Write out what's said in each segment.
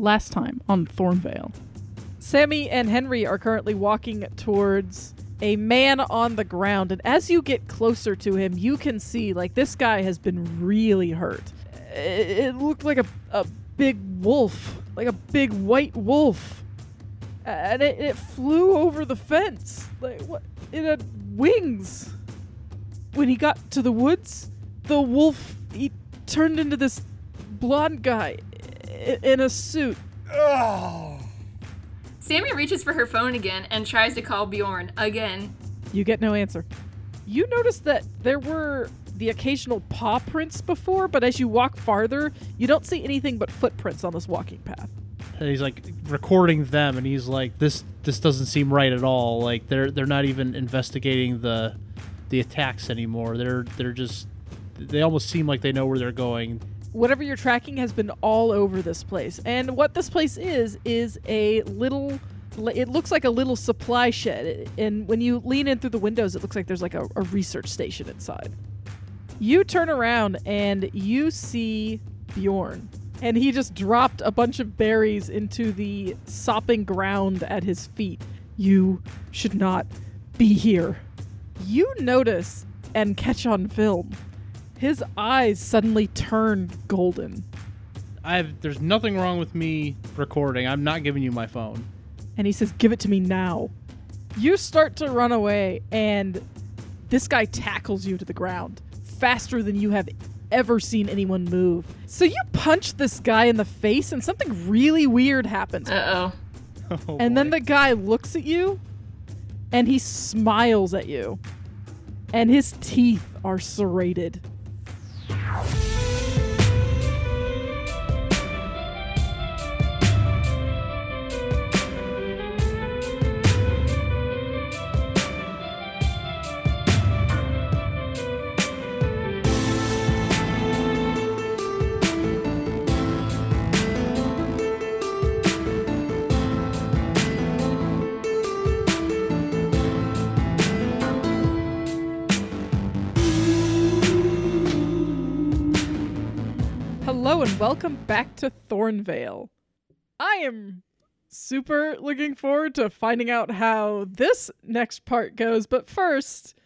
last time on Thornvale. Sammy and Henry are currently walking towards a man on the ground, and as you get closer to him, you can see like this guy has been really hurt. It, looked like a, a big wolf, like a big white wolf, and it, it flew over the fence. Like what? It had wings. When he got to the woods, the wolf he turned into this blonde guy in a suit. Oh. Sammy reaches for her phone again and tries to call Bjorn again. You get no answer. You notice that there were the occasional paw prints before, but as you walk farther, you don't see anything but footprints on this walking path. And he's like recording them, and he's like, "This this doesn't seem right at all. Like they're they're not even investigating the the attacks anymore. They're they're just they almost seem like they know where they're going. Whatever you're tracking has been all over this place. And what this place is, is a little. It looks like a little supply shed. And when you lean in through the windows, it looks like there's like a, a research station inside. You turn around and you see Bjorn. And he just dropped a bunch of berries into the sopping ground at his feet. You should not be here. You notice and catch on film. His eyes suddenly turn golden. I've there's nothing wrong with me recording. I'm not giving you my phone. and he says, Give it to me now. You start to run away, and this guy tackles you to the ground faster than you have ever seen anyone move. So you punch this guy in the face, and something really weird happens. Uh oh. Oh, and then the guy looks at you, and he smiles at you, and his teeth are serrated. Hello welcome back to Thornvale. I am super looking forward to finding out how this next part goes, but first,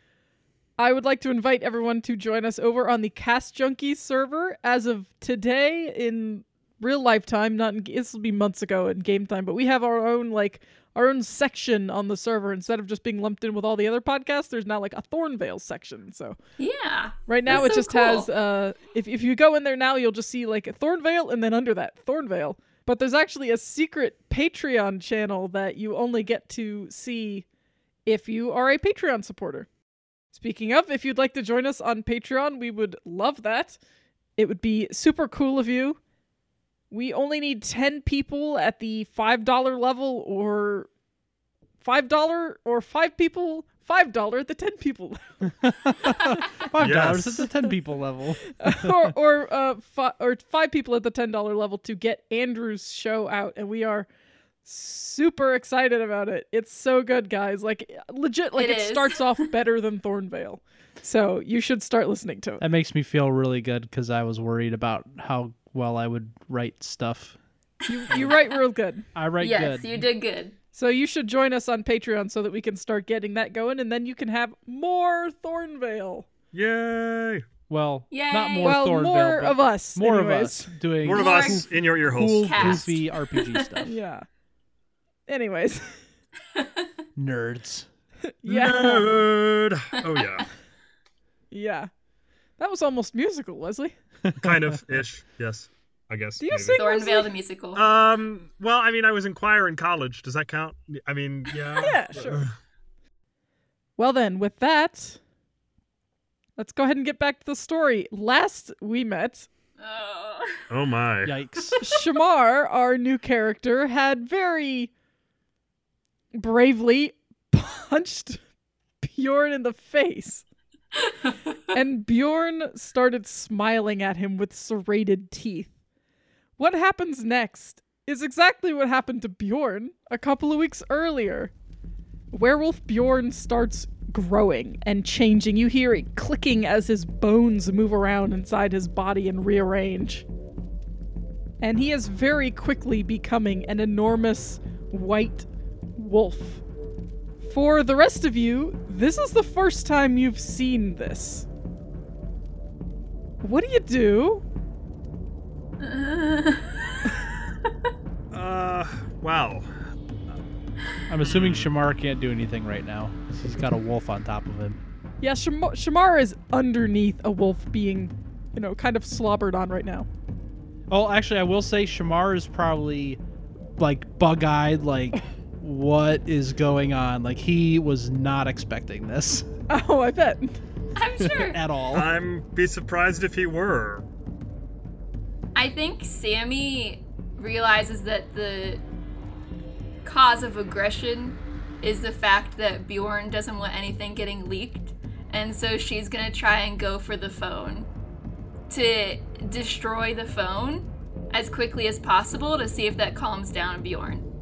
I would like to invite everyone to join us over on the Cast Junkies server as of today in real lifetime, not in this will be months ago in game time, but we have our own like our own section on the server instead of just being lumped in with all the other podcasts. There's now like a Thornvale section. So Yeah. Right now, it so just has. Uh, if if you go in there now, you'll just see like a Thornvale, and then under that Thornvale. But there's actually a secret Patreon channel that you only get to see if you are a Patreon supporter. Speaking of, if you'd like to join us on Patreon, we would love that. It would be super cool of you. We only need 10 people at the $5 level or $5 or 5 people, $5 at the 10 people five dollars Yes. at the ten people level. or or uh fi- or five people at the ten dollar level to get Andrew's show out, and we are super excited about it. It's so good, guys. Like legit, like It it, is. starts off better than Thornvale. So you should start listening to it. That makes me feel really good because I was worried about how well I would write stuff. You you write real good. I write good yes, good. you did good. So you should join us on Patreon so that we can start getting that going, and then you can have more Thornvale. Yay! Well, Yay. not more well, Thornvale, more but of us. more of us doing More of us in your ear holes. cool, Cast. goofy RPG stuff. Yeah. Anyways. Nerds. yeah. Nerd. Oh yeah, Yeah. That was almost musical, Leslie. kind of ish. Yes, I guess. Do you maybe. sing Thornvale the musical. Um. Well, I mean, I was in choir in college. Does that count? I mean, yeah. Yeah, sure. Well, then, with that, let's go ahead and get back to the story. Last we met, oh. Oh my. Yikes. Shamar, our new character, had very bravely punched Bjorn in the face. and Bjorn started smiling at him with serrated teeth. What happens next is exactly what happened to Bjorn a couple of weeks earlier. Werewolf Bjorn starts growing and changing. You hear it clicking as his bones move around inside his body and rearrange. and he is very quickly becoming an enormous white wolf. For the rest of you, this is the first time you've seen this. What do you do? Uh, well, I'm assuming Shamar can't do anything right now. He's got a wolf on top of him. Yeah, Sham- Shamar is underneath a wolf being, you know, kind of slobbered on right now. Oh, actually, I will say Shamar is probably like bug-eyed, like what is going on? Like he was not expecting this Oh, I bet. I'm sure. at all. I'm be surprised if he were. I think Sammy realizes that the cause of aggression is the fact that Bjorn doesn't want anything getting leaked, and so she's gonna try and go for the phone to destroy the phone as quickly as possible to see if that calms down Bjorn.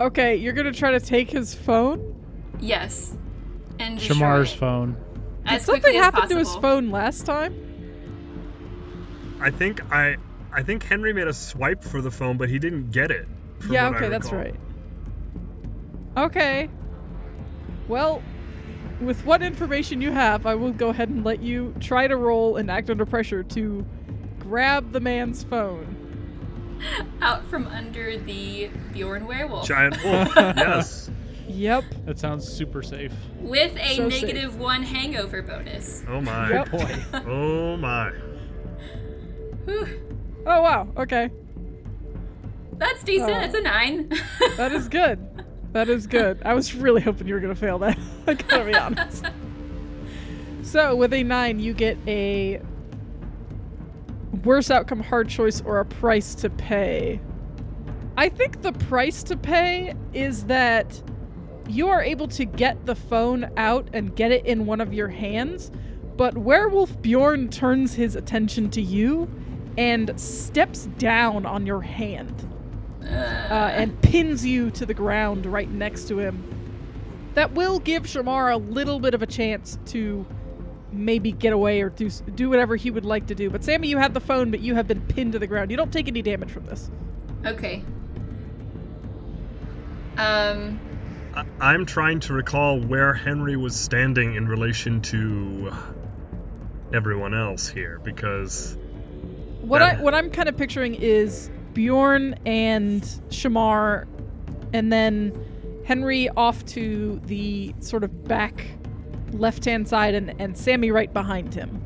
Okay, you're gonna try to take his phone? Yes. And Shamar's it phone. as Something happen to his phone last time? I think I I think Henry made a swipe for the phone, but he didn't get it. Yeah, okay, that's right. Okay. Well, with what information you have, I will go ahead and let you try to roll and act under pressure to grab the man's phone. Out from under the Bjorn werewolf Giant wolf. yes. Yep. That sounds super safe. with a So safe. negative one hangover bonus. Oh my. Yep. Boy. Oh my. Whew. Oh wow. Okay. That's decent. Oh. That's a nine. That is good. That is good. I was really hoping you were gonna fail that. I gotta be honest. So with a nine, you get a worse outcome, hard choice, or a price to pay. I think the price to pay is that you are able to get the phone out and get it in one of your hands, but Werewolf Bjorn turns his attention to you and steps down on your hand uh, and pins you to the ground right next to him. That will give Shamar a little bit of a chance to maybe get away or do do whatever he would like to do. But Sammy, you have the phone, but you have been pinned to the ground. You don't take any damage from this. okay. Um. I, I'm trying to recall where Henry was standing in relation to everyone else here because What I what I'm kind of picturing is Bjorn and Shamar, and then Henry off to the sort of back left hand side, and and Sammy right behind him.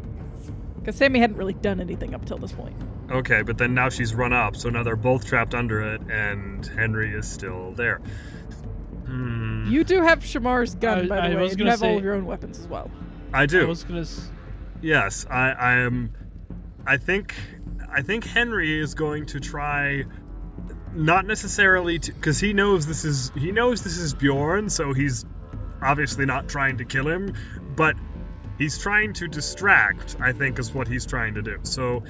Because Sammy hadn't really done anything up till this point. okay, but then now she's run up, so now they're both trapped under it, and Henry is still there. Hmm. You do have Shamar's gun, I- by the I way. was you gonna have all of your own weapons as well. I do. I was gonna. s- Yes, I, I am. I think, I think Henry is going to try, not necessarily to, because he knows this is he knows this is Bjorn, so he's obviously not trying to kill him, but he's trying to distract. I think is what he's trying to do. So.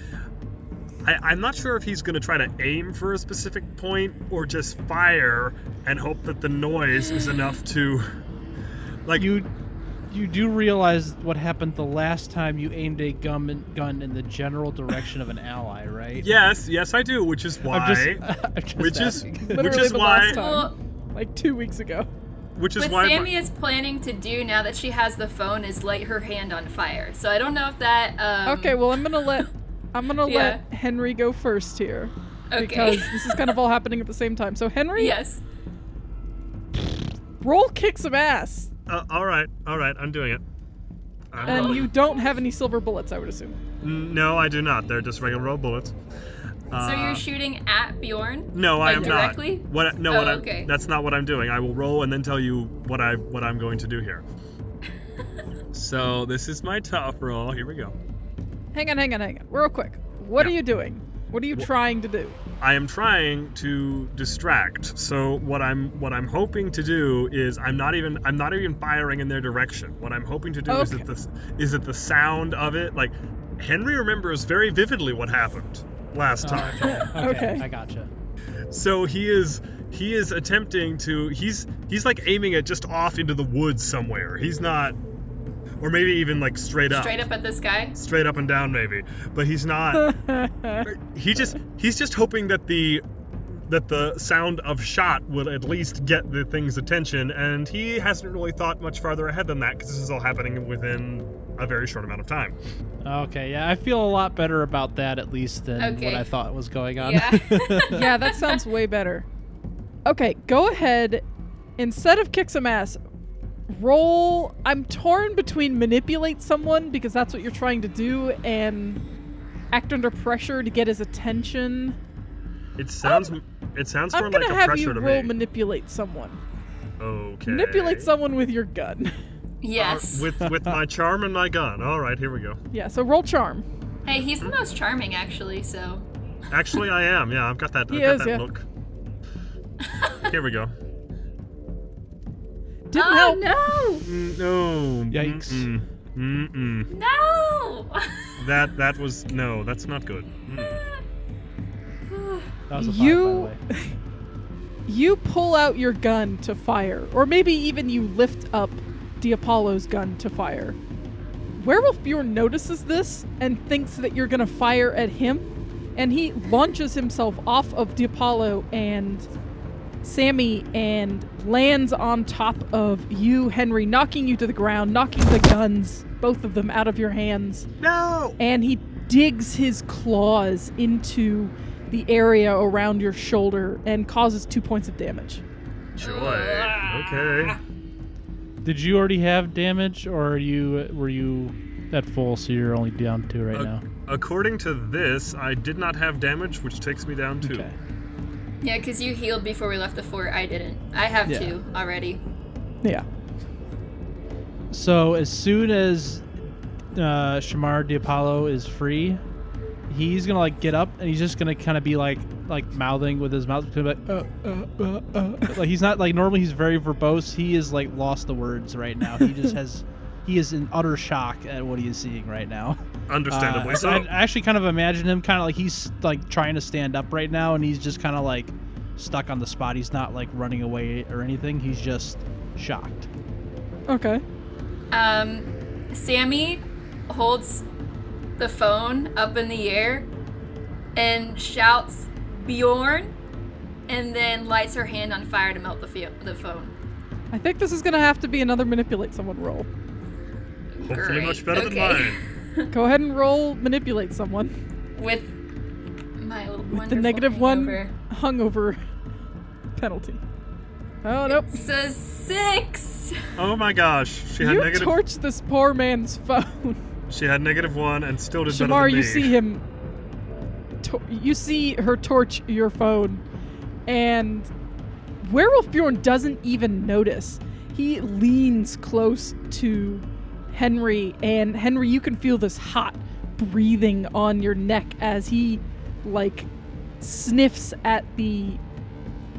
I, I'm not sure if he's going to try to aim for a specific point or just fire and hope that the noise is enough to, like, You, you do realize what happened the last time you aimed a gun in, gun in the general direction of an ally, right? yes, yes, I do, which is why. I'm just, I'm just which is asking. which is the why last time. Well, Like two weeks ago. Which is what why Sammy is planning to do now that she has the phone is light her hand on fire. So I don't know if that. Um, Okay, well I'm gonna let I'm gonna Yeah. let Henry go first here. Okay. Because this is kind of all happening at the same time. So Henry, yes. roll kick some ass. uh, all right all right i'm doing it I'm And rolling. you don't have any silver bullets, I would assume. No i do not they're just regular road bullets So Uh, you're shooting at Bjorn? no I am directly? not what no Oh, what I, okay. that's not what i'm doing i will roll and then tell you what i what i'm going to do here so this is my tough roll here we go Hang on, hang on, hang on. Real quick. What Yeah. are you doing? What are you trying to do? I am trying to distract. So what I'm what I'm hoping to do is I'm not even I'm not even firing in their direction. What I'm hoping to do is Okay. that the is that the sound of it like Henry remembers very vividly what happened last Oh, time. okay, okay, Okay. I gotcha. So he is he is attempting to he's he's like aiming it just off into the woods somewhere. He's not or maybe even like straight up, Straight up at this guy. straight up and down, maybe. But he's not. he just he's just hoping that the that the sound of shot will at least get the thing's attention, and he hasn't really thought much farther ahead than that because this is all happening within a very short amount of time. Okay, yeah, I feel a lot better about that at least than Okay. what I thought was going on. Yeah. yeah, that sounds way better. Okay, go ahead. Instead of kick some ass, roll. I'm torn between manipulate someone because that's what you're trying to do, and act under pressure to get his attention. It sounds it sounds more I'm more gonna like a have pressure you to roll me. manipulate someone. okay. Manipulate someone with your gun. yes. Uh, with with my charm and my gun. All right, here we go. yeah, so roll charm. hey, he's the most charming actually, so. Actually, I am. Yeah, I've got that. I've He got that yeah. look. Here we go. Didn't oh help. no! Mm, No. Yikes. Mm-mm. Mm-mm. No! That that was no. That's not good. Mm. That was a five, You- by the way. You pull out your gun to fire, or maybe even you lift up Diapollo's gun to fire. Werewolf Bjorn notices this and thinks that you're gonna fire at him, and he launches himself off of Diapollo and Sammy and lands on top of you, Henry, knocking you to the ground, knocking the guns, both of them, out of your hands No. and he digs his claws into the area around your shoulder and causes two points of damage. Joy. Okay. Did you already have damage, or are you were you at full, so you're only down two right Uh, now? According to this, I did not have damage, which takes me down two. Okay. Yeah, because you healed before we left the fort. I didn't. I have Yeah. two already. Yeah. So as soon as uh, Shamar Diapollo is free, he's gonna like get up and he's just gonna kind of be like like mouthing with his mouth like uh, uh, uh, uh. like he's not like normally he's very verbose. He is like lost the words right now. He just has he is in utter shock at what he is seeing right now. Understandably Uh, so. I, I actually kind of imagine him kind of like he's like trying to stand up right now, and he's just kind of like stuck on the spot. He's not like running away or anything. He's just shocked. Okay. Um, Sammy holds the phone up in the air and shouts Bjorn, and then lights her hand on fire to melt the, fio- the phone. I think this is gonna have to be another manipulate someone roll. Hopefully, Great. much better Okay. than mine. Go ahead and roll manipulate someone With my with the negative hangover. one hungover penalty. Oh nope. It's a six. Oh my gosh, she had You negative. torched this poor man's phone. She had negative one and still did better Shamar, than you see him. To- you see her torch your phone, and Werewolf Bjorn doesn't even notice. He leans close to Henry, and Henry, you can feel this hot breathing on your neck as he, like, sniffs at the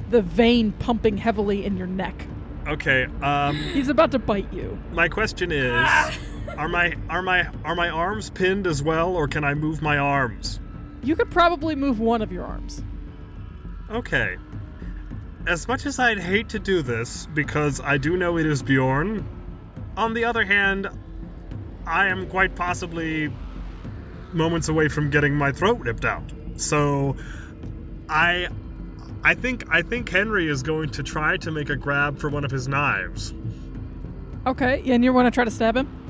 the vein pumping heavily in your neck. Okay. Um, He's about to bite you. my question is, are my are my are my arms pinned as well, or can I move my arms? You could probably move one of your arms. Okay. As much as I'd hate to do this, because I do know it is Bjorn, on the other hand, I am quite possibly moments away from getting my throat ripped out. So I I think I think Henry is going to try to make a grab for one of his knives. Okay, and you want to try to stab him?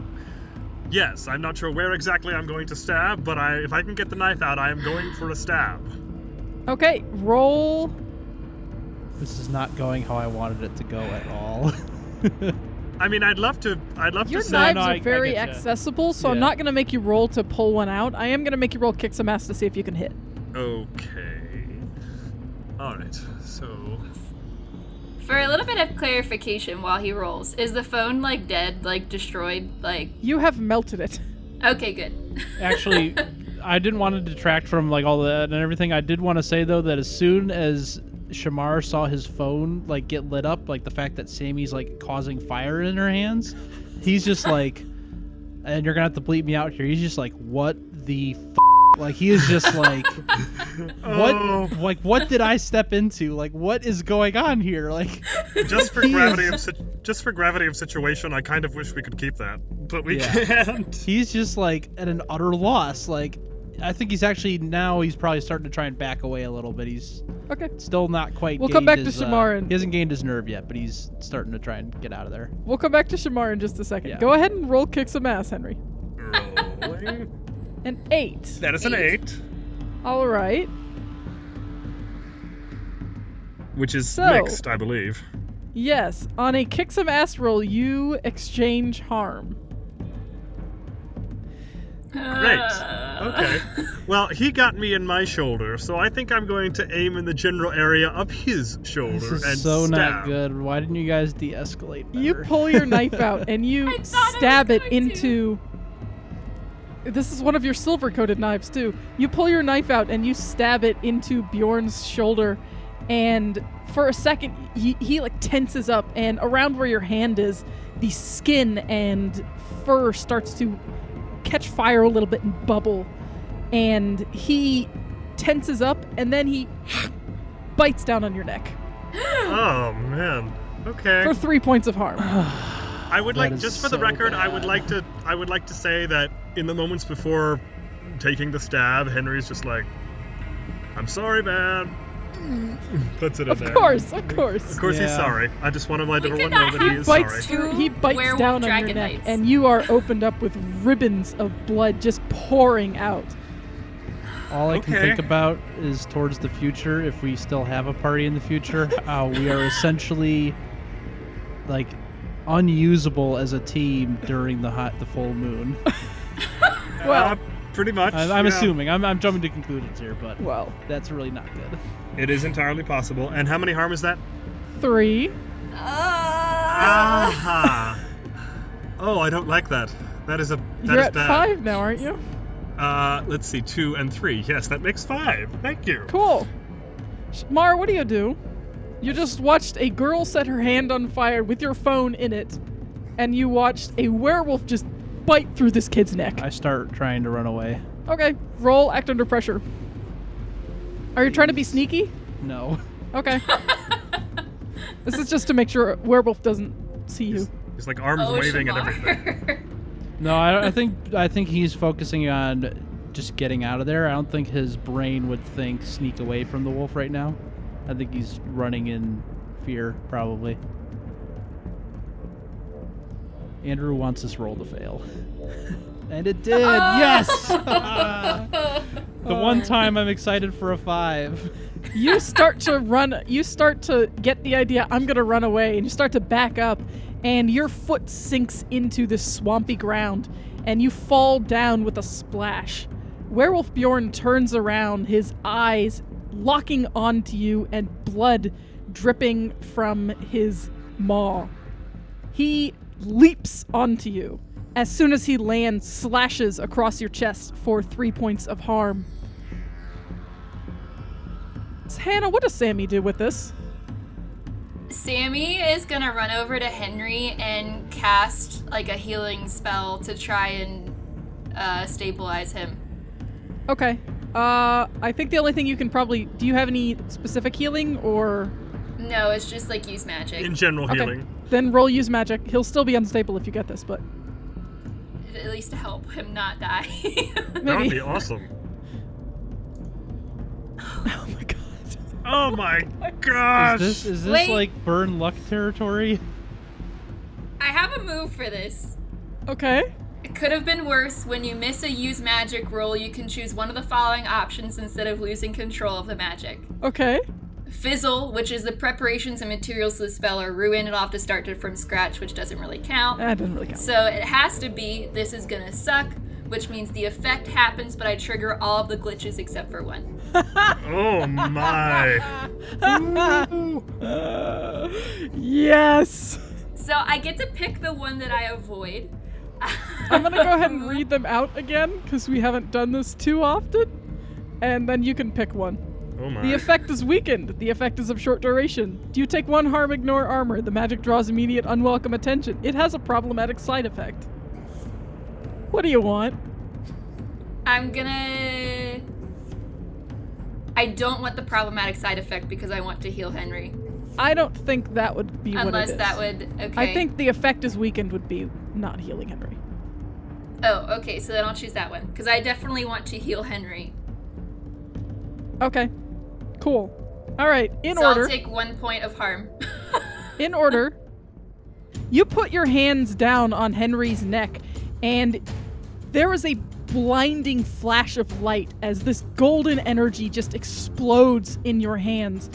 Yes, I'm not sure where exactly I'm going to stab, but I if I can get the knife out, I am going for a stab. Okay, roll This is not going how I wanted it to go at all. I mean, I'd love to I'd love Your to say knives no, are I- I very getcha. accessible, so I'm not going to make you roll to pull one out. I am going to make you roll kick some ass to see if you can hit. Okay. All right. So For a little bit of clarification while he rolls, is the phone like dead, like destroyed? Like, You have melted it. okay, good. Actually, I didn't want to detract from like all that and everything. I did want to say though that as soon as Shamar saw his phone like get lit up, like the fact that Sammy's like causing fire in her hands, he's just like, and you're gonna have to bleep me out here. He's just like, what the f-? Like he is just like, what? Oh. Like what did I step into? Like what is going on here? Like Just for gravity is- of si- just for gravity of situation, I kind of wish we could keep that, but we Yeah. can't. he's just like at an utter loss. Like I think he's actually now he's probably starting to try and back away a little bit. He's Okay. still not quite. We'll come gained back to his, uh, and- he hasn't gained his nerve yet, but he's starting to try and get out of there. We'll come back to Shamar in just a second. Yeah. Go ahead and roll kick some ass, Henry. Rolling. An eight. That is an eight, All right. which is So- mixed, I believe. Yes. On a kick some ass roll, you exchange harm. Great. Uh, Okay. Well, he got me in my shoulder, so I think I'm going to aim in the general area of his shoulder This is and so not good. Why didn't you guys de-escalate? You pull your knife out and you I thought I was stab it into to. Into. This is one of your silver coated knives, too. You pull your knife out and you stab it into Bjorn's shoulder. And for a second, he, he like tenses up, and around where your hand is, the skin and fur starts to catch fire a little bit and bubble. And he tenses up, and then he bites down on your neck Oh man. Okay. for three points of harm. I would That like is just for the so record, I would like to I would like to say that in the moments before taking the stab, Henry's just like, "I'm sorry, man." Puts it in Of there. course, of course. Of course, he's sorry. I just want to let We everyone know that he is bites sorry. He bites down on your dragon neck, and you are opened up with ribbons of blood just pouring out. All I can think about is towards the future. If we still have a party in the future, how uh, we are essentially like unusable as a team during the hot the full moon. Well, Uh, pretty much. I'm, I'm yeah. assuming. I'm, I'm jumping to conclusions here, but well, that's really not good. it is entirely possible. And how many harm is that? three. Uh, Aha. oh, I don't like that. That is a that You're is at bad. five now, aren't you? Uh, let's see, two and three. Yes, that makes five. Thank you. Cool. Sh- Mar, what do you do? You just watched a girl set her hand on fire with your phone in it, and you watched a werewolf just bite through this kid's neck. I start trying to run away. Okay, roll act under pressure. Are you trying to be sneaky? No. Okay. this is just to make sure werewolf doesn't see you. He's like arms oh, waving and everything. No, I, I think I think he's focusing on just getting out of there. I don't think his brain would think sneak away from the wolf right now. I think he's running in fear, probably. Andrew wants this roll to fail. And it did. yes. the one time I'm excited for a five. you start to run you start to get the idea i'm gonna run away and you start to back up and your foot sinks into this swampy ground and you fall down with a splash werewolf bjorn turns around his eyes locking onto you and blood dripping from his maw he leaps onto you as soon as he lands slashes across your chest for three points of harm Hannah, what does Sammy do with this? Sammy is gonna run over to Henry and cast like a healing spell to try and uh, stabilize him. Okay. Uh, I think the only thing you can probably do you have any specific healing or No, it's just like use magic. In general okay. healing. Then roll use magic. He'll still be unstable if you get this, but At least to help him not die. That would be awesome. oh my god. Oh my gosh! Is this is this Wait. like burn luck territory? I have a move for this. Okay. It could have been worse. When you miss a use magic roll, you can choose one of the following options instead of losing control of the magic. Okay. Fizzle, which is the preparations and materials to the spell are ruined, and I'll have to start it from scratch, which doesn't really count. That doesn't really count. So it has to be this is gonna suck, which means the effect happens, but I trigger all of the glitches except for one. Oh my! yes. So I get to pick the one that I avoid. I'm gonna go ahead and read them out again because we haven't done this too often, and then you can pick one. Oh my! The effect is weakened. The effect is of short duration. Do you take one harm, ignore armor? The magic draws immediate unwelcome attention. It has a problematic side effect. What do you want? I'm gonna I don't want the problematic side effect because I want to heal Henry. I don't think that would be what Unless it is. that would okay. I think the effect is weakened would be not healing Henry. Oh, okay. So then I'll choose that one because I definitely want to heal Henry. Okay. Cool. All right. In so order. I'll take one point of harm. in order. You put your hands down on Henry's neck, and there is a blinding flash of light as this golden energy just explodes in your hands.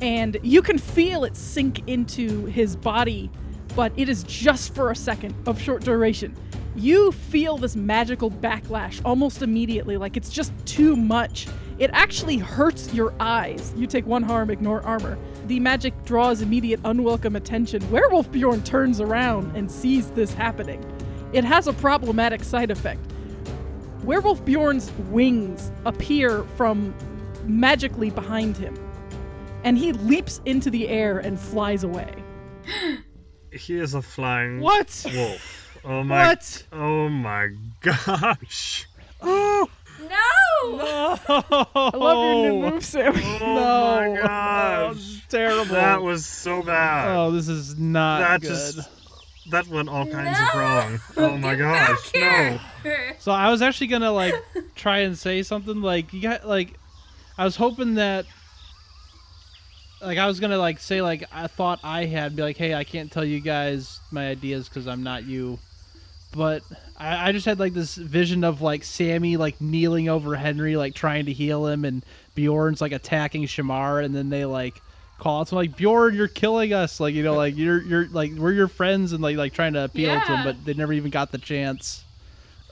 And you can feel it sink into his body, but it is just for a second of short duration. You feel this magical backlash almost immediately, like it's just too much. It actually hurts your eyes. You take one harm, ignore armor. The magic draws immediate unwelcome attention. Werewolf Bjorn turns around and sees this happening. It has a problematic side effect. Werewolf Bjorn's wings appear from magically behind him, and he leaps into the air and flies away. He is a flying What? wolf. Oh my! What? Oh my gosh! Oh no. no! I love your new move, Sammy. Oh No, my Oh, gosh! this is terrible. That was so bad. Oh, this is not that good. just that went all kinds No. of wrong. Oh my Get gosh! back No. So I was actually gonna like try and say something like you got like I was hoping that like I was gonna like say like I thought I had be like hey I can't tell you guys my ideas because I'm not you, but I, I just had like this vision of like Sammy like kneeling over Henry like trying to heal him and Bjorn's like attacking Shamar and then they like call out to him, like Bjorn you're killing us like you know like you're you're like we're your friends and like like trying to appeal to him but they never even got the chance.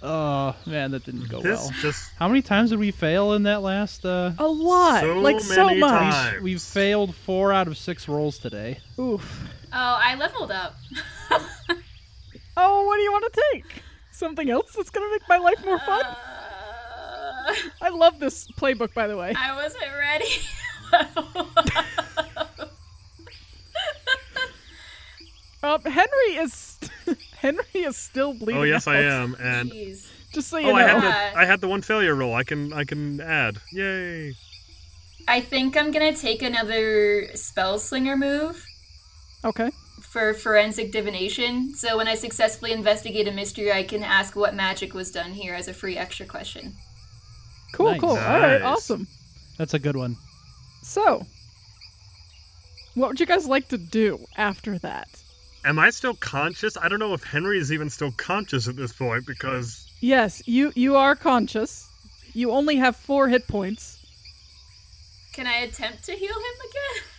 Oh man, that didn't go This well. just How many times did we fail in that last? uh A lot, So like so many much. times. We've failed four out of six rolls today. Oof. Oh, I leveled up. Oh, what do you want to take? Something else that's gonna make my life more fun? Uh, I love this playbook, by the way. I wasn't ready. Level up. Um, Henry is Henry is still bleeding. oh yes, I am, and Jeez. Just so you oh, I know. had Yeah. the I had the one failure roll. I can I can add. Yay! I think I'm gonna take another spell slinger move Okay. For forensic divination. So when I successfully investigate a mystery, I can ask what magic was done here as a free extra question. Cool. Nice. Cool. All right. Awesome. That's a good one. So, what would you guys like to do after that? Am I still conscious? I don't know if Henry is even still conscious at this point because Yes, you you are conscious. You only have four hit points. Can I attempt to heal him again?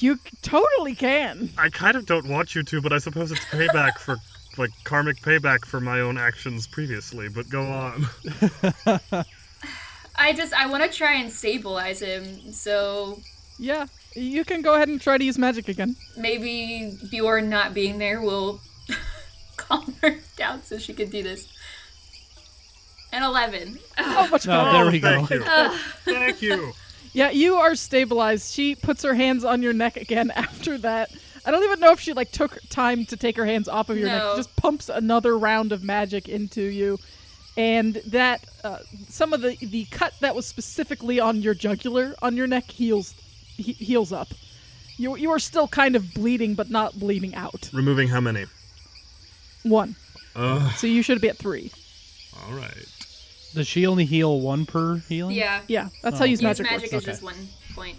You totally can. I kind of don't want you to, but I suppose it's payback for like karmic payback for my own actions previously. But go on. I just I want to try and stabilize him. So Yeah, you can go ahead and try to use magic again. maybe Bjorn not being there will calm her down so she can do this. An eleven. Oh, much No, better. there we thank go. you. Thank you. Yeah, you are stabilized. She puts her hands on your neck again after that. I don't even know if she like took time to take her hands off of your neck. She just pumps another round of magic into you, and that uh, some of the the cut that was specifically on your jugular on your neck heals he, heals up. You you are still kind of bleeding, but not bleeding out. Removing how many? One, Ugh. so you should be at three. All right. Does she only heal one per healing? Yeah. Yeah, that's Oh, how use okay. Use magic, magic works. is just one point.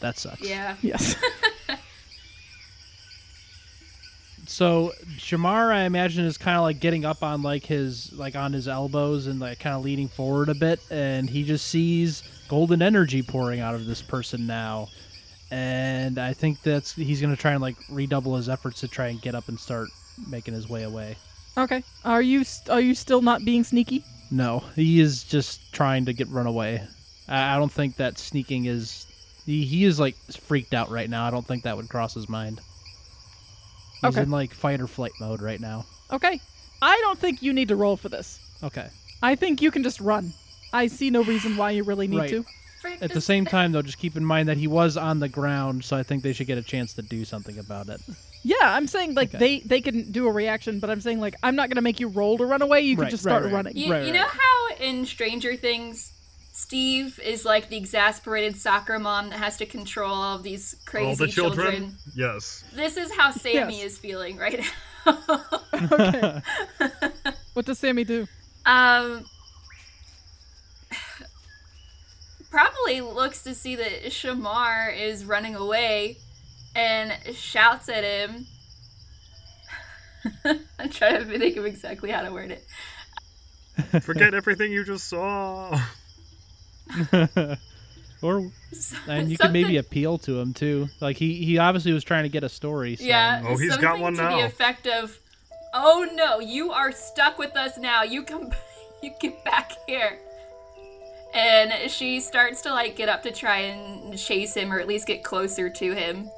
That sucks. Yeah. Yes. So Shamar, I imagine, is kind of like getting up on like his like on his elbows and like kind of leaning forward a bit, and he just sees golden energy pouring out of this person now, and I think that's he's gonna try and like redouble his efforts to try and get up and start making his way away. okay. Are you st- are you still not being sneaky? No, he is just trying to get run away. I, I don't think that sneaking is. He, he is like freaked out right now. I don't think that would cross his mind. He's Okay. in like fight or flight mode right now. Okay. I don't think you need to roll for this. Okay. I think you can just run. I see no reason why you really need Right. to. At the this- same time, though, just keep in mind that he was on the ground, so I think they should get a chance to do something about it. Yeah, I'm saying like Okay. they they can do a reaction, but I'm saying like I'm not gonna make you roll to run away. You can Right, just right, start right. running. You, Right, you right. know how in Stranger Things, Steve is like the exasperated soccer mom that has to control all of these crazy All the children. Yes. This is how Sammy Yes. is feeling right now. Okay. what does Sammy do? um, probably looks to see that Shamar is running away and shouts at him. I'm trying to think of exactly how to word it. Forget everything you just saw. or and you could maybe appeal to him too. Like he he obviously was trying to get a story. So. Yeah. Oh, he's got one to now. the effect of, "Oh no, you are stuck with us now. You come, you get back here." And she starts to like get up to try and chase him, or at least get closer to him.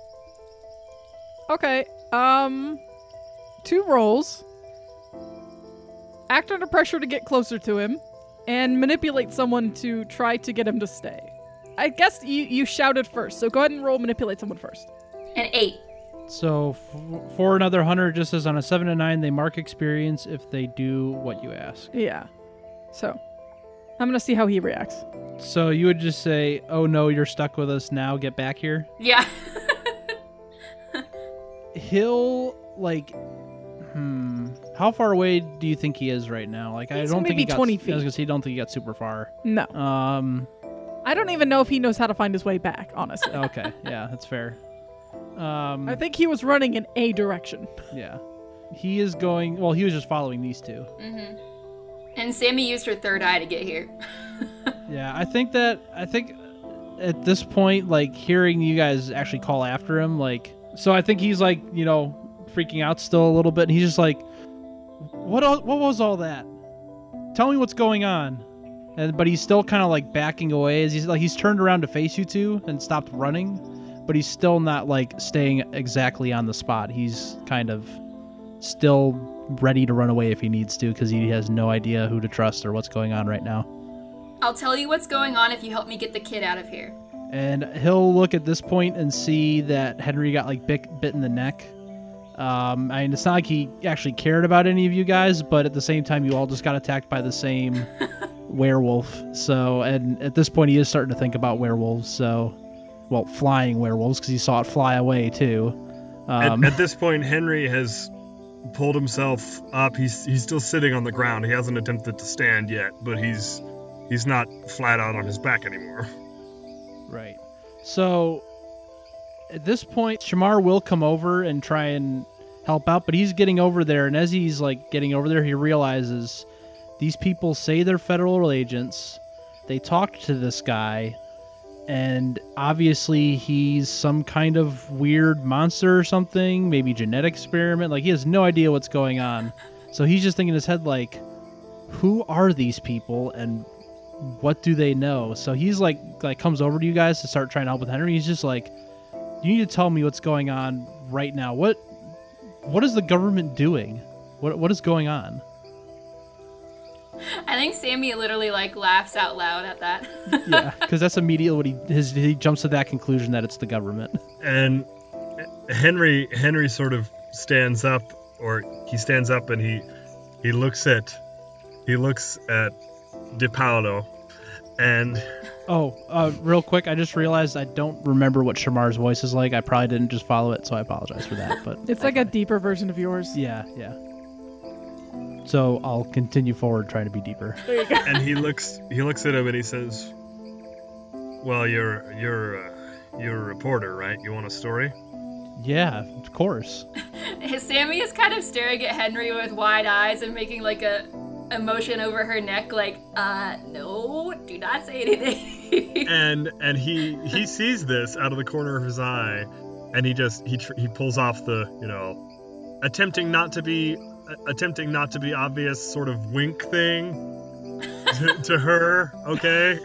Okay. Um, two rolls. Act under pressure to get closer to him, and manipulate someone to try to get him to stay. I guess you you shouted first, so go ahead and roll manipulate someone first. An eight. So f- for another hunter, just as on a seven to nine, they mark experience if they do what you ask. Yeah. So, I'm gonna see how he reacts. So you would just say, "Oh no, you're stuck with us now. Get back here." Yeah. He'll like, hmm. How far away do you think he is right now? Like, I He's don't think maybe he got. 20 I was feet. gonna say, don't think he got super far. No, Um. I don't even know if he knows how to find his way back. Honestly, Okay. yeah, that's fair. Um. I think he was running in a direction. Yeah. He is going. Well, he was just following these two. and Sammy used her third eye to get here. Yeah, I think that I think at this point, like hearing you guys actually call after him, like so I think he's like, you know, freaking out still a little bit, and he's just like, "What? All, what was all that? Tell me what's going on." And but he's still kind of like backing away as he's like he's turned around to face you two and stopped running, but he's still not like staying exactly on the spot. He's kind of still ready to run away if he needs to because he has no idea who to trust or what's going on right now. I'll tell you what's going on if you help me get the kid out of here. And he'll look at this point and see that Henry got like bit, bit in the neck. Um, I mean, it's not like he actually cared about any of you guys, but at the same time, you all just got attacked by the same werewolf. So, and at this point, he is starting to think about werewolves. So, well, flying werewolves because he saw it fly away too. Um, at, at this point, Henry has pulled himself up. He's he's still sitting on the ground. He hasn't attempted to stand yet, but he's he's not flat out on his back anymore. Right. So at this point, Shamar will come over and try and help out, but he's getting over there, and as he's like getting over there, he realizes these people say they're federal agents. They talked to this guy, and obviously he's some kind of weird monster or something, maybe genetic experiment. Like he has no idea what's going on. So he's just thinking in his head like, who are these people and what do they know? So he's like like comes over to you guys to start trying to help with Henry. He's just like, you need to tell me what's going on right now. What what is the government doing? What what is going on? I think Sammy literally like laughs out loud at that. Yeah, because that's immediately what he his he jumps to that conclusion that it's the government. And Henry Henry sort of stands up, or he stands up and he he looks at he looks at DePaulo, and Oh, uh, real quick, I just realized I don't remember what Shamar's voice is like. I probably didn't just follow it, so I apologize for that. But It's like a deeper version of yours. yeah, yeah. So I'll continue forward trying to be deeper. There you go. and he looks he looks at him and he says, "Well, you're you're uh, you're a reporter, right? You want a story?" Yeah, of course. Sammy is kind of staring at Henry with wide eyes and making like a a motion over her neck, like, uh, no, do not say anything. and and he he sees this out of the corner of his eye and he just he tr- he pulls off the you know attempting not to be attempting not to be obvious sort of wink thing to, to her okay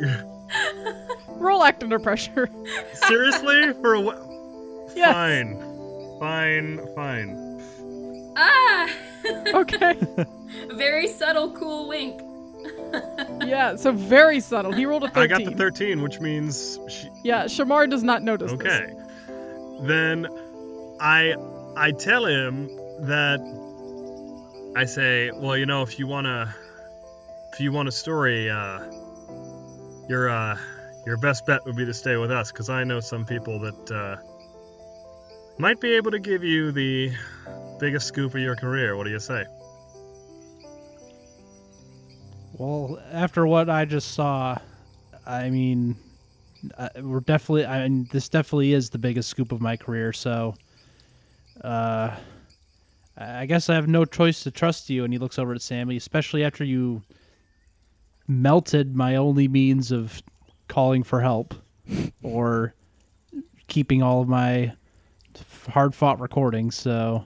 Roll act under pressure. seriously for a wh- Yes. fine fine fine ah, Okay. Very subtle, cool wink. yeah. So very subtle. He rolled a thirteen. I got the 13 which means she, Yeah. Shamar does not notice this. okay then i i tell him that i say well you know if you want to if you want a story uh your uh, your best bet would be to stay with us, because I know some people that uh, might be able to give you the biggest scoop of your career. What do you say? Well, after what I just saw, I mean, uh, we're definitely. I mean, this definitely is the biggest scoop of my career. So, uh, I guess I have no choice to trust you. And he looks over at Sammy, especially after you melted my only means of calling for help or keeping all of my hard fought recordings. So,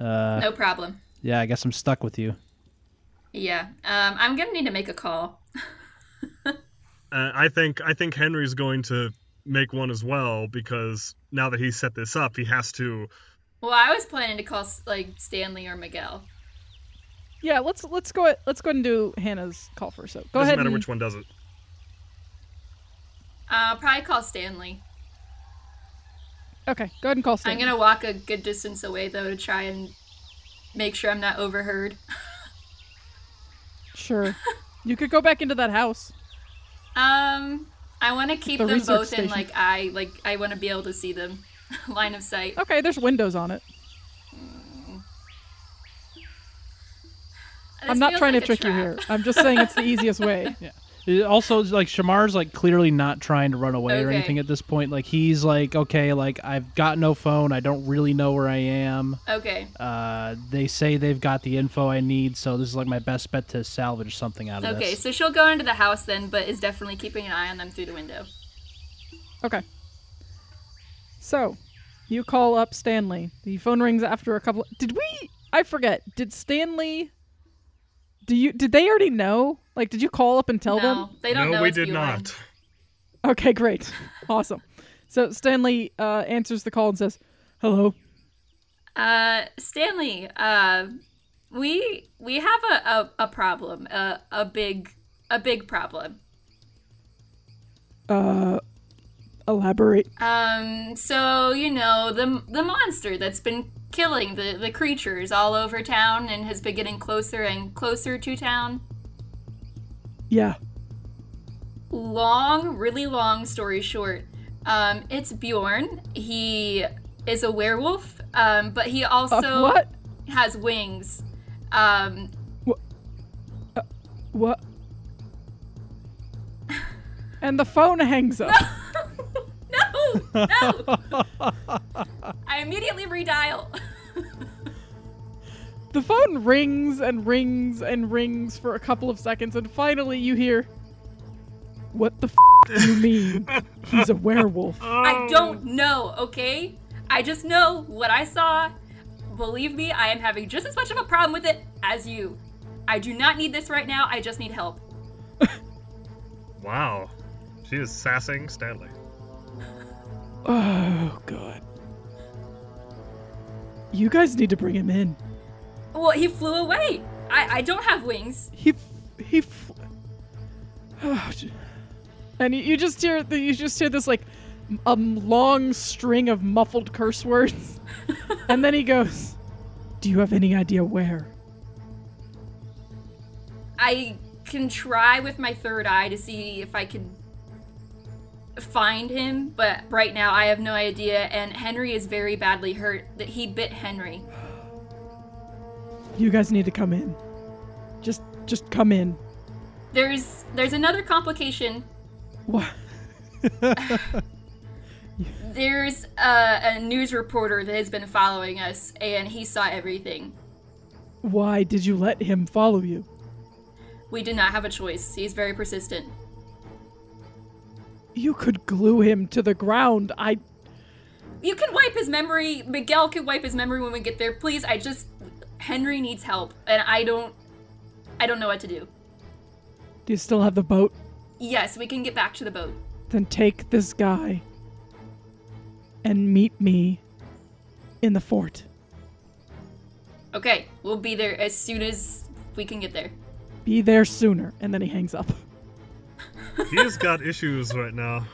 uh, No problem. yeah, I guess I'm stuck with you. Yeah. Um, I'm gonna need to make a call. Uh, I think I think Henry's going to make one as well because now that he's set this up, he has to. Well, I was planning to call like Stanley or Miguel. Yeah, let's let's go let's go ahead and do Hannah's call first. So go doesn't ahead. matter and, which one does it. Uh, I'll probably call Stanley. Okay, go ahead and call Stanley. I'm gonna walk a good distance away though to try and make sure I'm not overheard. Sure. you could go back into that house. Um, I want to keep The them both station. in like eye, like I want to be able to see them, line of sight. Okay, there's windows on it. I'm not trying like to a trick you here. I'm just saying it's the easiest way. It also, like Shamar's like clearly not trying to run away or anything at this point. Like he's like, okay, like I've got no phone. I don't really know where I am. Okay. Uh, they say they've got the info I need, so this is like my best bet to salvage something out of Okay, this. Okay, so she'll go into the house then, but is definitely keeping an eye on them through the window. Okay. So, you call up Stanley. The phone rings after a couple. Did we? I forget. Did Stanley? Do you? Did they already know? Like, did you call up and tell them? no, they don't know. no, know we it's did Bjorn. not. Okay, great, awesome. So Stanley uh, answers the call and says, "Hello." Uh, Stanley, uh, we we have a, a, a problem, a, a big a big problem. Uh, elaborate. Um, so you know the the monster that's been killing the the creatures all over town and has been getting closer and closer to town. Yeah. Long, really long story short, um, it's Bjorn. He is a werewolf, um, but he Uh, also what? has wings. Um, what What? and the phone hangs up. No, no! I immediately redial. The phone rings and rings and rings for a couple of seconds, and finally you hear, What the f do you mean? He's a werewolf. I don't know, okay? I just know what I saw. Believe me, I am having just as much of a problem with it as you. I do not need this right now. I just need help. Wow, she is sassing Stanley. Oh, God. You guys need to bring him in. Well, he flew away. I, I don't have wings. He, f- he, f- oh, and you, you just hear, the, you just hear this like, a long string of muffled curse words, and then he goes, "Do you have any idea where?" I can try with my third eye to see if I can find him, but right now I have no idea. And Henry is very badly hurt. That he bit Henry. You guys need to come in. Just, just come in. There's there's another complication. What? There's a, a news reporter that has been following us, and he saw everything. Why did you let him follow you? We did not have a choice. He's very persistent. You could glue him to the ground. I. You can wipe his memory. Miguel can wipe his memory when we get there. Please, I just Henry needs help, and I don't I don't know what to do. Do you still have the boat? Yes, we can get back to the boat. Then take this guy and meet me in the fort. Okay, we'll be there as soon as we can get there. Be there sooner. And then he hangs up. He has got issues right now.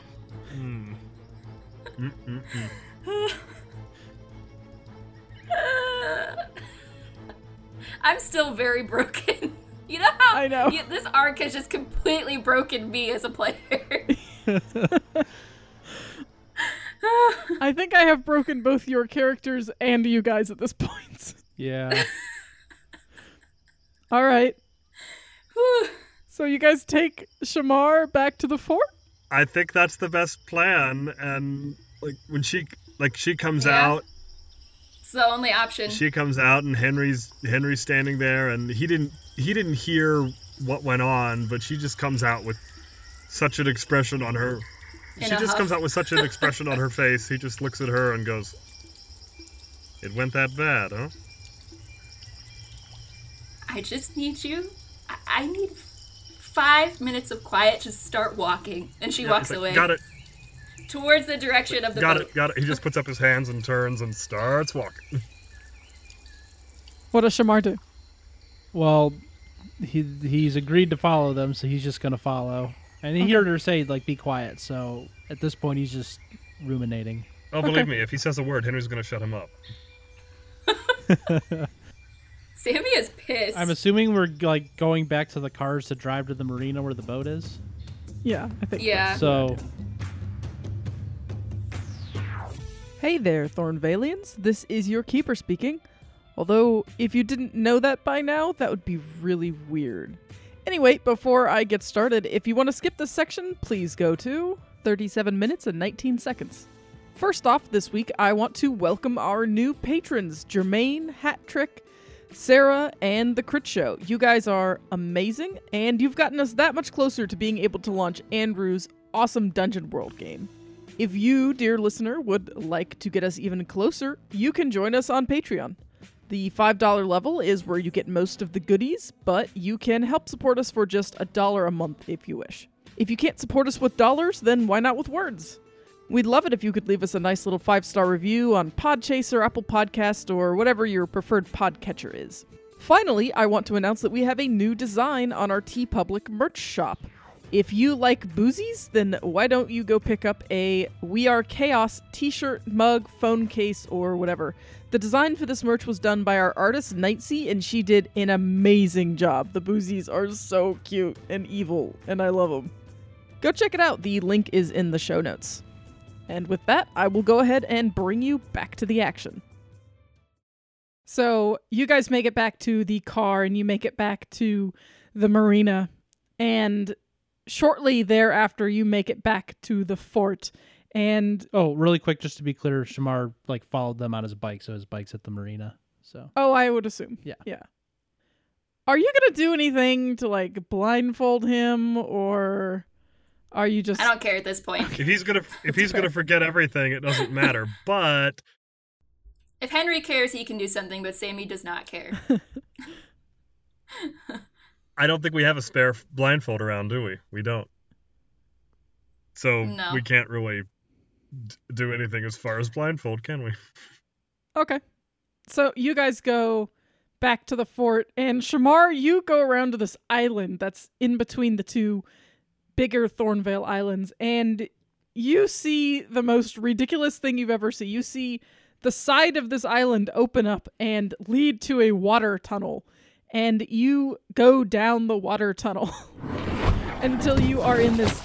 Mm-mm-mm. I'm still very broken. You know how I know. you- this arc has just completely broken me as a player. I think I have broken both your characters and you guys at this point. Yeah. All right. Whew. So you guys take Shamar back to the fort? I think that's the best plan. And like when she like she comes Yeah. out, it's the only option. she comes out, and Henry's Henry's standing there, and he didn't he didn't hear what went on, but she just comes out with such an expression on her. In she just huff. comes out with such an expression on her face. He just looks at her and goes, "It went that bad, huh?" I just need you. I, I need five minutes of quiet to start walking. And she Yeah, walks like, away Got it. towards the direction of the Got boat. it. Got it. He just puts up his hands and turns and starts walking. What does Shamar do? Well, he he's agreed to follow them, so he's just gonna follow. And he heard her say like be quiet, so at this point he's just ruminating. Oh, Okay. believe me, if he says a word, Henry's gonna shut him up. Sammy is pissed. I'm assuming we're like going back to the cars to drive to the marina where the boat is. Yeah, I think. yeah. So Hey there, Thornvalians. This is your keeper speaking. Although, if you didn't know that by now, that would be really weird. Anyway, before I get started, if you want to skip this section, please go to 37 minutes and 19 seconds. First off, this week, I want to welcome our new patrons Jermaine, Hat Trick, Sarah, and The Crit Show. You guys are amazing, and you've gotten us that much closer to being able to launch Andrew's awesome Dungeon World game. If you, dear listener, would like to get us even closer, you can join us on Patreon. The $5 level is where you get most of the goodies, but you can help support us for just a dollar a month if you wish. If you can't support us with dollars, then why not with words? We'd love it if you could leave us a nice little five star review on Podchaser, Apple Podcast, or whatever your preferred podcatcher is. Finally, I want to announce that we have a new design on our TeePublic merch shop. If you like boozies, then why don't you go pick up a We Are Chaos t shirt, mug, phone case, or whatever? The design for this merch was done by our artist Nightsea, and she did an amazing job. The boozies are so cute and evil, and I love them. Go check it out. The link is in the show notes. And with that, I will go ahead and bring you back to the action. So, you guys make it back to the car and you make it back to the marina. And shortly thereafter, you make it back to the fort. And oh, really quick, just to be clear, Shamar like followed them on his bike, so his bike's at the marina. So oh, I would assume. Yeah. Yeah. Are you going to do anything to like blindfold him or are you just I don't care at this point. If he's gonna if he's gonna forget everything, it doesn't matter. But If Henry cares, he can do something, but Sammy does not care. I don't think we have a spare blindfold around, do we? We don't. So No. we can't really d- do anything as far as blindfold, can we? Okay. So you guys go back to the fort, and Shamar, you go around to this island that's in between the two bigger Thornvale islands, and you see the most ridiculous thing you've ever seen. You see the side of this island open up and lead to a water tunnel, and you go down the water tunnel until you are in this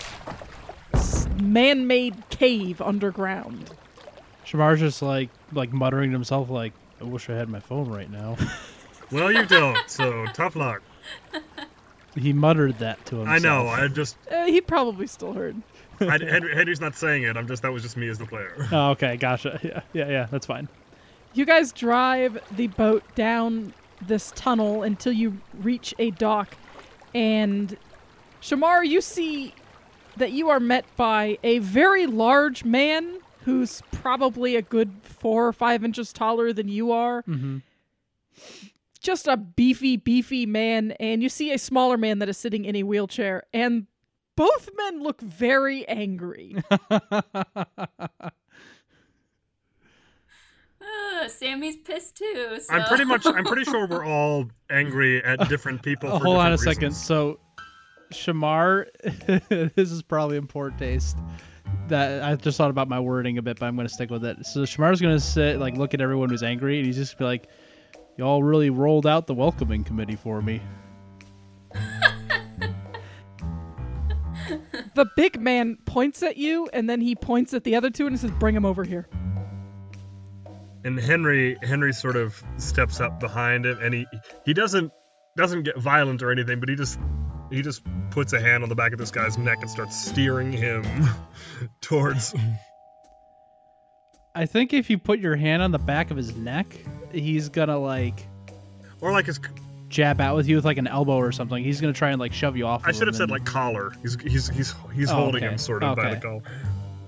man-made cave underground. Shamar's just like like muttering to himself like, I wish I had my phone right now. Well, you don't. So tough luck. he muttered that to himself. I know. I just Uh, he probably still heard. I, Henry, Henry's not saying it. I'm just that was just me as the player. Oh, okay, gotcha. Yeah, yeah, yeah. That's fine. You guys drive the boat down this tunnel until you reach a dock, and Shamar, you see that you are met by a very large man who's probably a good four or five inches taller than you are. Mm-hmm. Just a beefy, beefy man, and you see a smaller man that is sitting in a wheelchair, and both men look very angry. Uh, Sammy's pissed too. So. I'm pretty much. I'm pretty sure we're all angry at different people. Uh, for hold on a different second. So, Shamar, this is probably in poor taste. That I just thought about my wording a bit, but I'm going to stick with it. So Shamar's going to sit, like, look at everyone who's angry, and he's just be like, Y'all really rolled out the welcoming committee for me. the big man points at you, and then he points at the other two and says, "Bring him over here." And Henry, Henry sort of steps up behind him, and he he doesn't doesn't get violent or anything, but he just he just puts a hand on the back of this guy's neck and starts steering him towards I think if you put your hand on the back of his neck, he's gonna like Or like his, jab out with you with like an elbow or something. He's gonna try and like shove you off. I should have said and- like collar. He's he's he's he's Oh, holding okay. him sort of by the Okay. collar.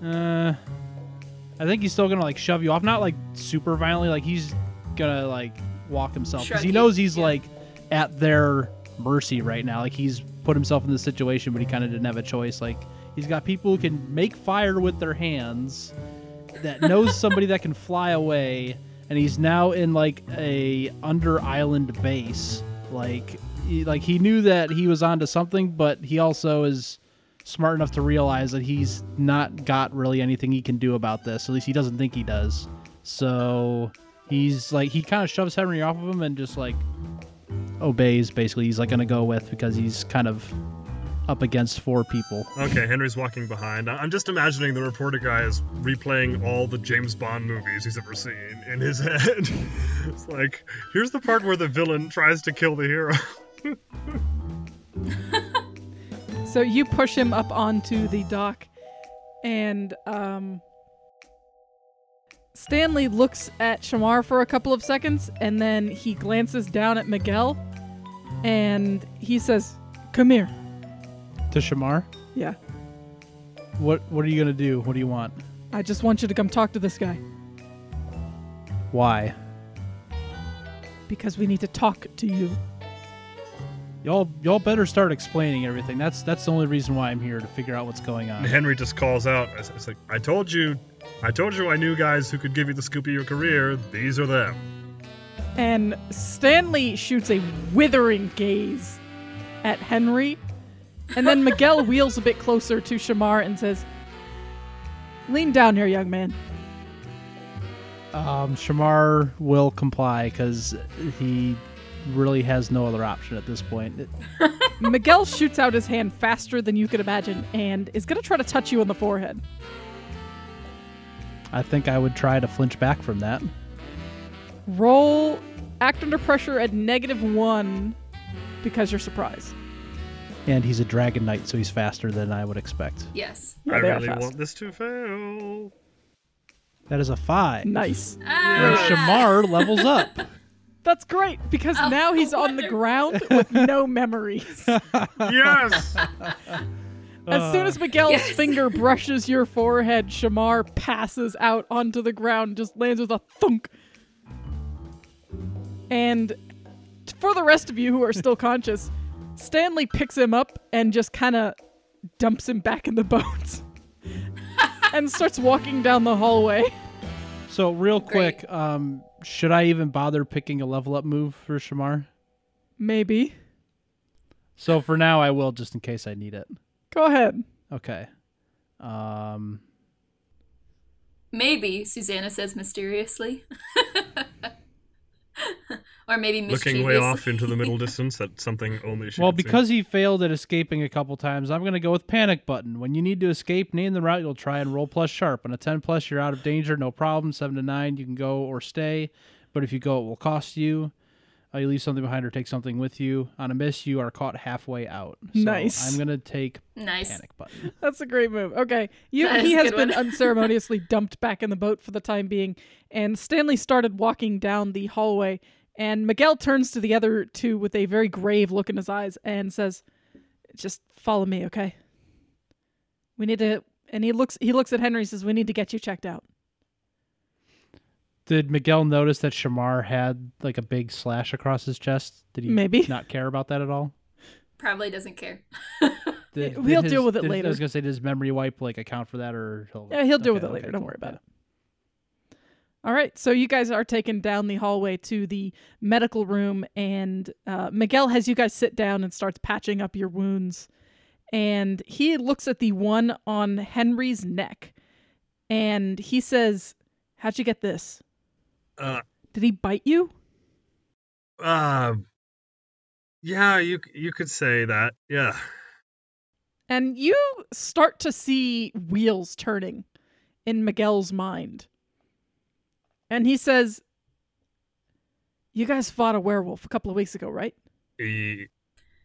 Uh, I think he's still gonna like shove you off, not like super violently. Like he's gonna like walk himself because he knows he's yeah. like at their mercy right now. Like he's put himself in this situation, but he kind of didn't have a choice. Like he's got people who can make fire with their hands, that knows somebody that can fly away, and he's now in like a under island base. Like he, like he knew that he was onto something, but he also is smart enough to realize that he's not got really anything he can do about this. At least he doesn't think he does. So he's like he kind of shoves Henry off of him and just like obeys. Basically, he's like gonna go with because he's kind of up against four people. Okay, Henry's walking behind. I- I'm just imagining the reporter guy is replaying all the James Bond movies he's ever seen in his head. it's like, here's the part where the villain tries to kill the hero. So you push him up onto the dock, and um, Stanley looks at Shamar for a couple of seconds, and then he glances down at Miguel, and he says, "Come here." To Shamar, Yeah, what what are you gonna do? What do you want? I just want you to come talk to this guy Why? because we need to talk to you. Y'all y'all better start explaining everything. That's that's the only reason why I'm here to figure out what's going on. And Henry just calls out. It's it's like, I told you, I told you I knew guys who could give you the scoop of your career. These are them. And Stanley shoots a withering gaze at Henry. And then Miguel wheels a bit closer to Shamar and says, Lean down here, young man. Um, Shamar will comply because he really has no other option at this point. Miguel shoots out his hand faster than you could imagine and is going to try to touch you on the forehead. I think I would try to flinch back from that. Roll act under pressure at negative one because you're surprised. And he's a dragon knight, so he's faster than I would expect. Yes. Yeah, I really want this to fail. That is a five. Nice. Where Ah! Shamar levels up. That's great because Oh, now he's on the ground with no memories. Yes. As soon as Miguel's Yes. finger brushes your forehead, Shamar passes out onto the ground, just lands with a thunk. And for the rest of you who are still conscious, Stanley picks him up and just kind of dumps him back in the boat and starts walking down the hallway. So real quick, um, should I even bother picking a level up move for Shamar? Maybe. So for now, I will just in case I need it. Go ahead. Okay. Um, Maybe, Susanna says mysteriously. or maybe Looking way off into the middle distance, that's something only she well, can see. because he failed at escaping a couple times, I'm going to go with panic button. When you need to escape, name the route you'll try and roll plus sharp. On a 10 plus, you're out of danger, no problem. 7 to 9, you can go or stay. But if you go, it will cost you. Uh, you leave something behind or take something with you. On a miss, you are caught halfway out. So Nice. I'm going to take Nice. panic button. That's a great move. Okay. You, he has been unceremoniously dumped back in the boat for the time being, and Stanley started walking down the hallway. And Miguel turns to the other two with a very grave look in his eyes and says, "Just follow me, okay? We need to." And he looks. He looks at Henry. and Says, "We need to get you checked out." Did Miguel notice that Shamar had like a big slash across his chest? Did he Maybe. not care about that at all? Probably doesn't care. Did, We'll did deal with it did- later. I was gonna say, does memory wipe like account for that, or he'll? Yeah, he'll deal okay, with it later. okay, Don't cool. worry about Yeah. it. All right, so you guys are taken down the hallway to the medical room, and uh, Miguel has you guys sit down and starts patching up your wounds. And he looks at the one on Henry's neck, and he says, "How'd you get this? uh, Did he bite you?" uh, yeah, you you could say that. Yeah. And you start to see wheels turning in Miguel's mind. And he says, You guys fought a werewolf a couple of weeks ago, right? E-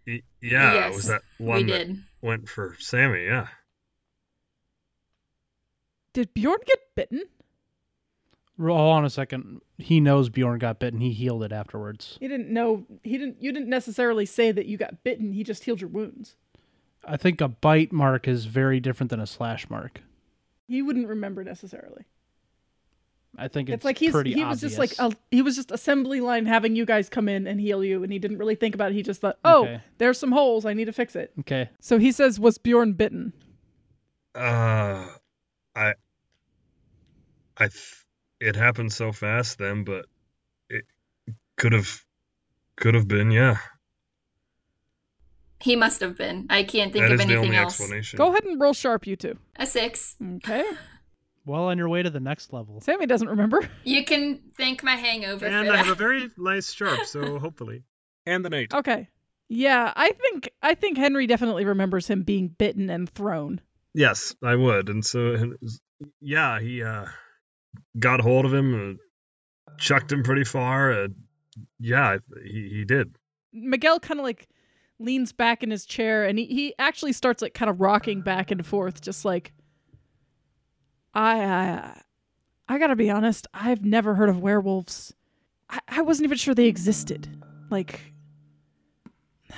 e- yeah, Yes, was that we one that did. went for Sammy? Yeah. Did Bjorn get bitten? Hold on a second. He knows Bjorn got bitten. He healed it afterwards. He didn't know he didn't you didn't necessarily say that you got bitten, he just healed your wounds. I think a bite mark is very different than a slash mark. He wouldn't remember necessarily. I think It's, it's, like he's pretty he was just like a, he was just assembly line having you guys come in and heal you and he didn't really think about it. He just thought, "Oh, Okay. there's some holes, I need to fix it." okay. So he says, "Was Bjorn bitten?" Uh, I, I, th- it happened so fast then, but it could have, could have been, yeah. He must have been. I can't think That of is the anything only else. explanation. Go ahead and roll sharp, you two. A six. Okay. Well, on your way to the next level. Sammy doesn't remember. You can thank my hangover And for I have a very nice sharp, so hopefully. And the eight. Okay. Yeah, I think I think Henry definitely remembers him being bitten and thrown. Yes, I would. And so, and it was- yeah, he uh, got hold of him, uh, chucked him pretty far. Uh, yeah, he, he did. Miguel kind of like leans back in his chair and he, he actually starts like kind of rocking back and forth just like I I I got to be honest, I've never heard of werewolves. I, I wasn't even sure they existed. Like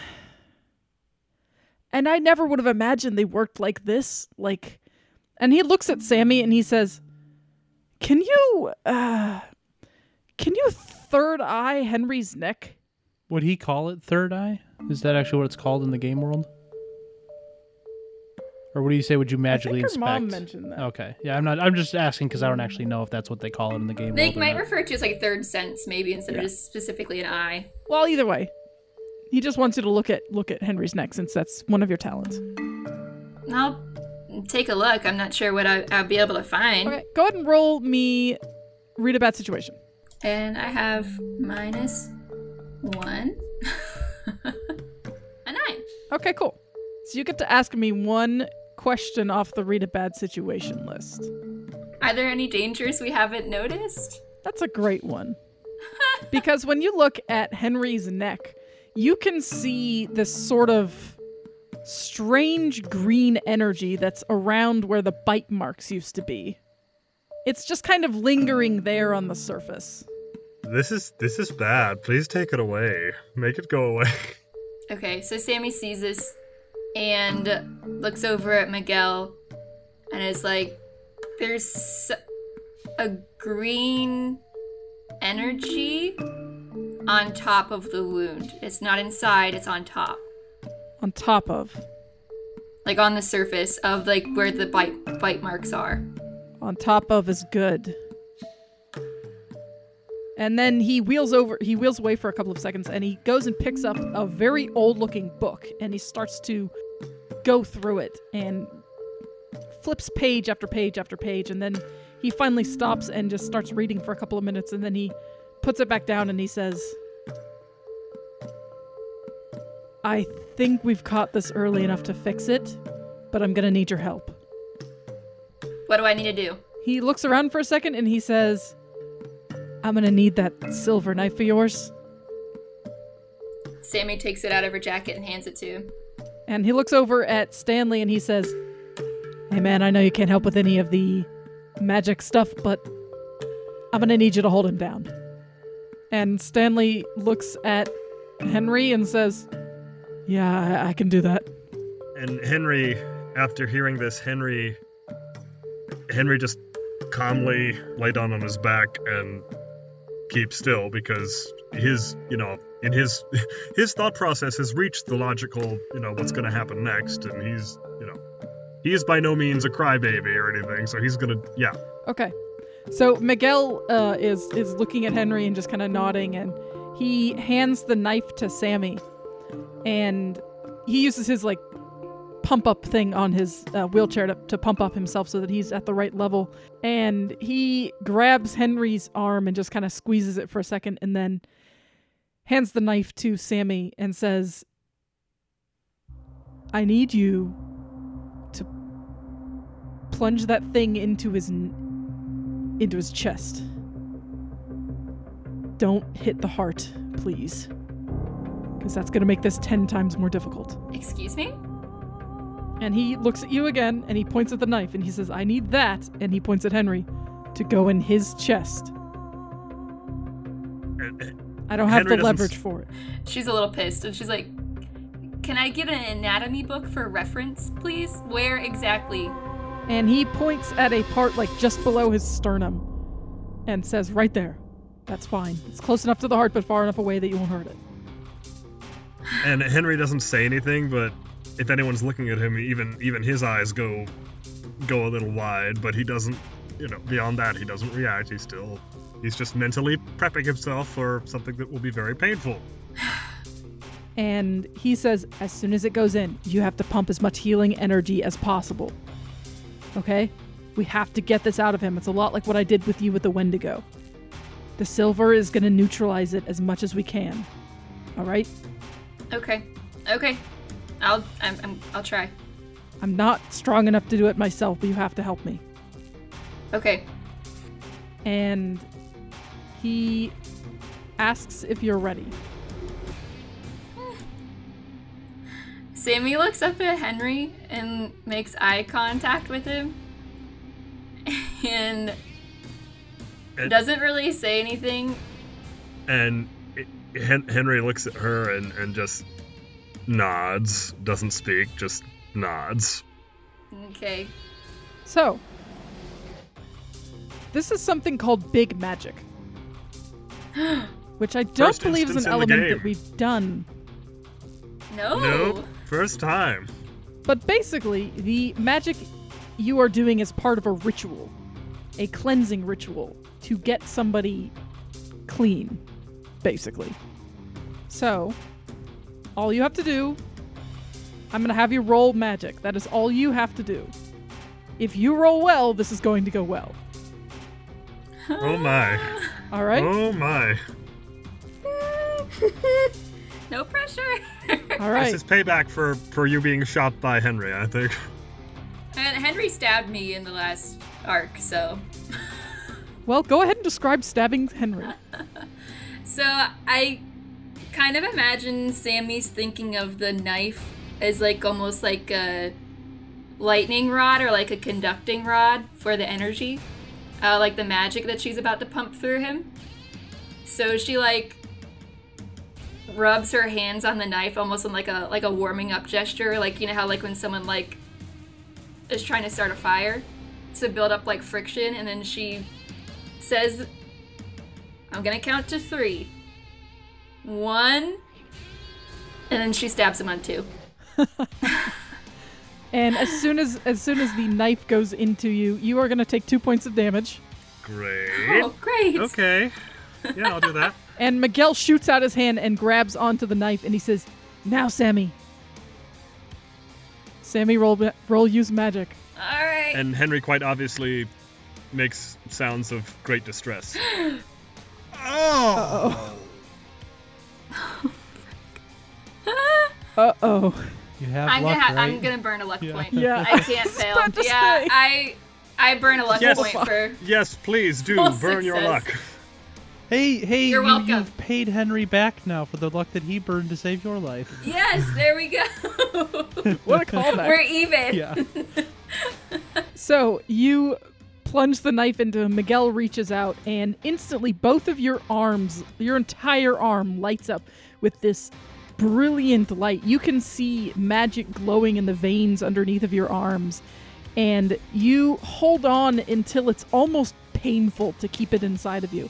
And I never would have imagined they worked like this. Like and he looks at Sammy and he says, "Can you uh can you third eye Henry's neck?" Would he call it third eye? Is that actually what it's called in the game world? Or what do you say? Would you magically I think her inspect? mom mentioned that. Okay, yeah, I'm not. I'm just asking because I don't actually know if that's what they call it in the game They world. or might not. refer to it as like third sense, maybe instead Yeah. of just specifically an eye. Well, either way, he just wants you to look at look at Henry's neck since that's one of your talents. I'll take a look. I'm not sure what I, I'll be able to find. Okay, go ahead and roll me. Read a bad situation. And I have minus one. a nine. Okay, cool. So you get to ask me one question off the read a bad situation list. Are there any dangers we haven't noticed? That's a great one. because when you look at Henry's neck, you can see this sort of strange green energy that's around where the bite marks used to be. It's just kind of lingering there on the surface. This is this is bad. Please take it away. Make it go away. Okay, so Sammy sees this and looks over at Miguel and is like, there's a green energy on top of the wound. It's not inside, it's on top. On top of. Like on the surface of like where the bite bite marks are. On top of is good. And then he wheels over he wheels away for a couple of seconds and he goes and picks up a very old looking book and he starts to go through it and flips page after page after page and then he finally stops and just starts reading for a couple of minutes and then he puts it back down and he says I think we've caught this early enough to fix it, but I'm going to need your help. What do I need to do? He looks around for a second and he says, I'm gonna need that silver knife of yours. Sammy takes it out of her jacket and hands it to him. And he looks over at Stanley and he says, Hey man, I know you can't help with any of the magic stuff, but I'm gonna need you to hold him down. And Stanley looks at Henry and says, Yeah, I, I can do that. And Henry, after hearing this, Henry Henry just calmly lay down on his back and keep still because his, you know, in his his thought process has reached the logical, you know, what's going to happen next, and he's, you know, he is by no means a crybaby or anything, so he's gonna, yeah, Okay. So Miguel uh, is is looking at Henry and just kind of nodding, and he hands the knife to Sammy, and he uses his like pump up thing on his uh, wheelchair to, to pump up himself so that he's at the right level, and he grabs Henry's arm and just kind of squeezes it for a second, and then hands the knife to Sammy and says, "I need you to plunge that thing into his into his chest. Don't hit the heart, please. Because that's going to make this 10 times more difficult. Excuse me? And he looks at you again and he points at the knife and he says, I need that. And he points at Henry to go in his chest. And- and I don't have Henry the leverage s- for it. She's a little pissed and she's like, Can I get an anatomy book for reference, please? Where exactly? And he points at a part like just below his sternum and says, Right there. That's fine. It's close enough to the heart, but far enough away that you won't hurt it. And Henry doesn't say anything, but if anyone's looking at him, even even his eyes go go a little wide. But he doesn't, you know, beyond that, he doesn't react. He's still he's just mentally prepping himself for something that will be very painful. And he says, as soon as it goes in, you have to pump as much healing energy as possible. Okay? We have to get this out of him. It's a lot like what I did with you with the Wendigo. The silver is going to neutralize it as much as we can. All right? Okay. Okay. I'll I'm, I'm I'll try. I'm not strong enough to do it myself, but you have to help me. Okay. And he asks if you're ready. Sammy looks up at Henry and makes eye contact with him. And And, doesn't really say anything. and it- Hen- Henry looks at her and and just nods, doesn't speak, just nods. Okay. So, this is something called big magic, which I don't First believe is an element that we've done. No. Nope, first time. But basically, the magic you are doing is part of a ritual, a cleansing ritual to get somebody clean, basically. So, all you have to do, I'm going to have you roll magic. That is all you have to do. If you roll well, this is going to go well. Oh my. All right? Oh my. no pressure. All right. This is payback for for you being shot by Henry, I think. and Henry stabbed me in the last arc, so Well, go ahead and describe stabbing Henry. so I kind of imagine Sammy's thinking of the knife as like almost like a lightning rod or like a conducting rod for the energy, uh, like the magic that she's about to pump through him. So she like rubs her hands on the knife almost in like a like a warming up gesture, like you know how like when someone like is trying to start a fire to build up like friction, and then she says, "I'm gonna count to three. One." And then she stabs him on two. And as soon as as soon as the knife goes into you, you are going to take 2 points of damage. Great. Oh, great! Okay. Yeah, I'll do that. And Miguel shoots out his hand and grabs onto the knife and he says, "Now, Sammy." Sammy roll roll use magic. All right. And Henry quite obviously makes sounds of great distress. oh. Uh-oh. You have I'm luck, gonna ha- right? I'm gonna burn a luck Yeah. point. Yeah. I can't fail. about Yeah, say. I I burn a luck Yes. point for. Yes, please do Full burn your luck. Hey, hey, You're you, welcome. you've paid Henry back now for the luck that he burned to save your life. Yes, there we go. What a callback. We're even. Yeah. So you plunge the knife into him. Miguel reaches out, and instantly both of your arms, your entire arm, lights up with this brilliant light. You can see magic glowing in the veins underneath of your arms, and you hold on until it's almost painful to keep it inside of you.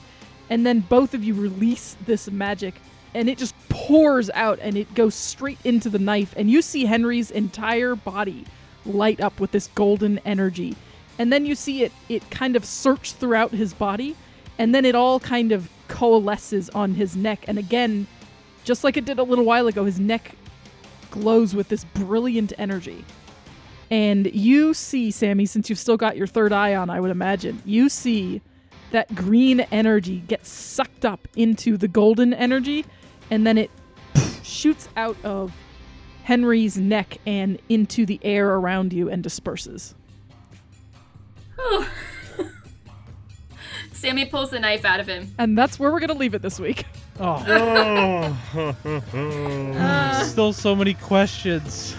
And then both of you release this magic, and it just pours out and it goes straight into the knife. And you see Henry's entire body light up with this golden energy. And then you see it it kind of search throughout his body and then it all kind of coalesces on his neck and again just like it did a little while ago his neck glows with this brilliant energy. And you see Sammy since you've still got your third eye on I would imagine. You see that green energy gets sucked up into the golden energy and then it shoots out of Henry's neck and into the air around you and disperses. Oh. Sammy pulls the knife out of him. And that's where we're going to leave it this week. Oh, Oh. still so many questions.